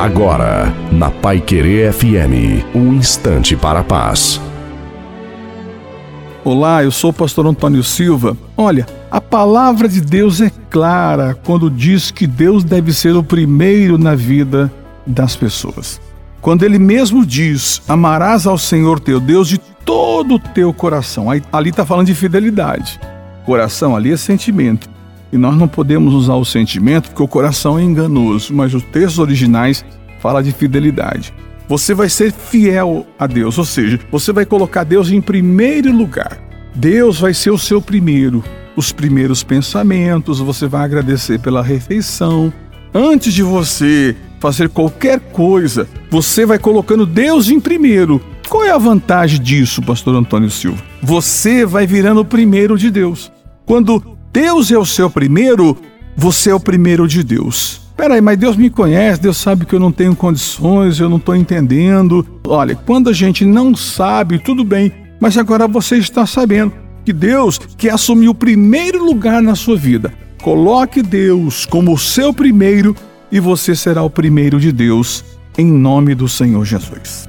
Agora, na Pai Querer FM, um instante para a paz. Olá, eu sou o pastor Antônio Silva. Olha, a palavra de Deus é clara quando diz que Deus deve ser o primeiro na vida das pessoas. Quando ele mesmo diz: Amarás ao Senhor teu Deus de todo o teu coração. ali está falando de fidelidade. Coração ali é sentimento. E nós não podemos usar o sentimento porque o coração é enganoso, mas os textos originais falam de fidelidade. Você vai ser fiel a Deus, ou seja, você vai colocar Deus em primeiro lugar. Deus vai ser o seu primeiro, os primeiros pensamentos, você vai agradecer pela refeição. Antes de você fazer qualquer coisa, você vai colocando Deus em primeiro. Qual é a vantagem disso, pastor Antônio Silva? Você vai virando o primeiro de Deus. Quando Deus é o seu primeiro, você é o primeiro de Deus. Peraí, mas Deus me conhece, Deus sabe que eu não tenho condições, eu não estou entendendo. Olha, quando a gente não sabe, tudo bem, mas agora você está sabendo que Deus quer assumir o primeiro lugar na sua vida. Coloque Deus como o seu primeiro e você será o primeiro de Deus, em nome do Senhor Jesus.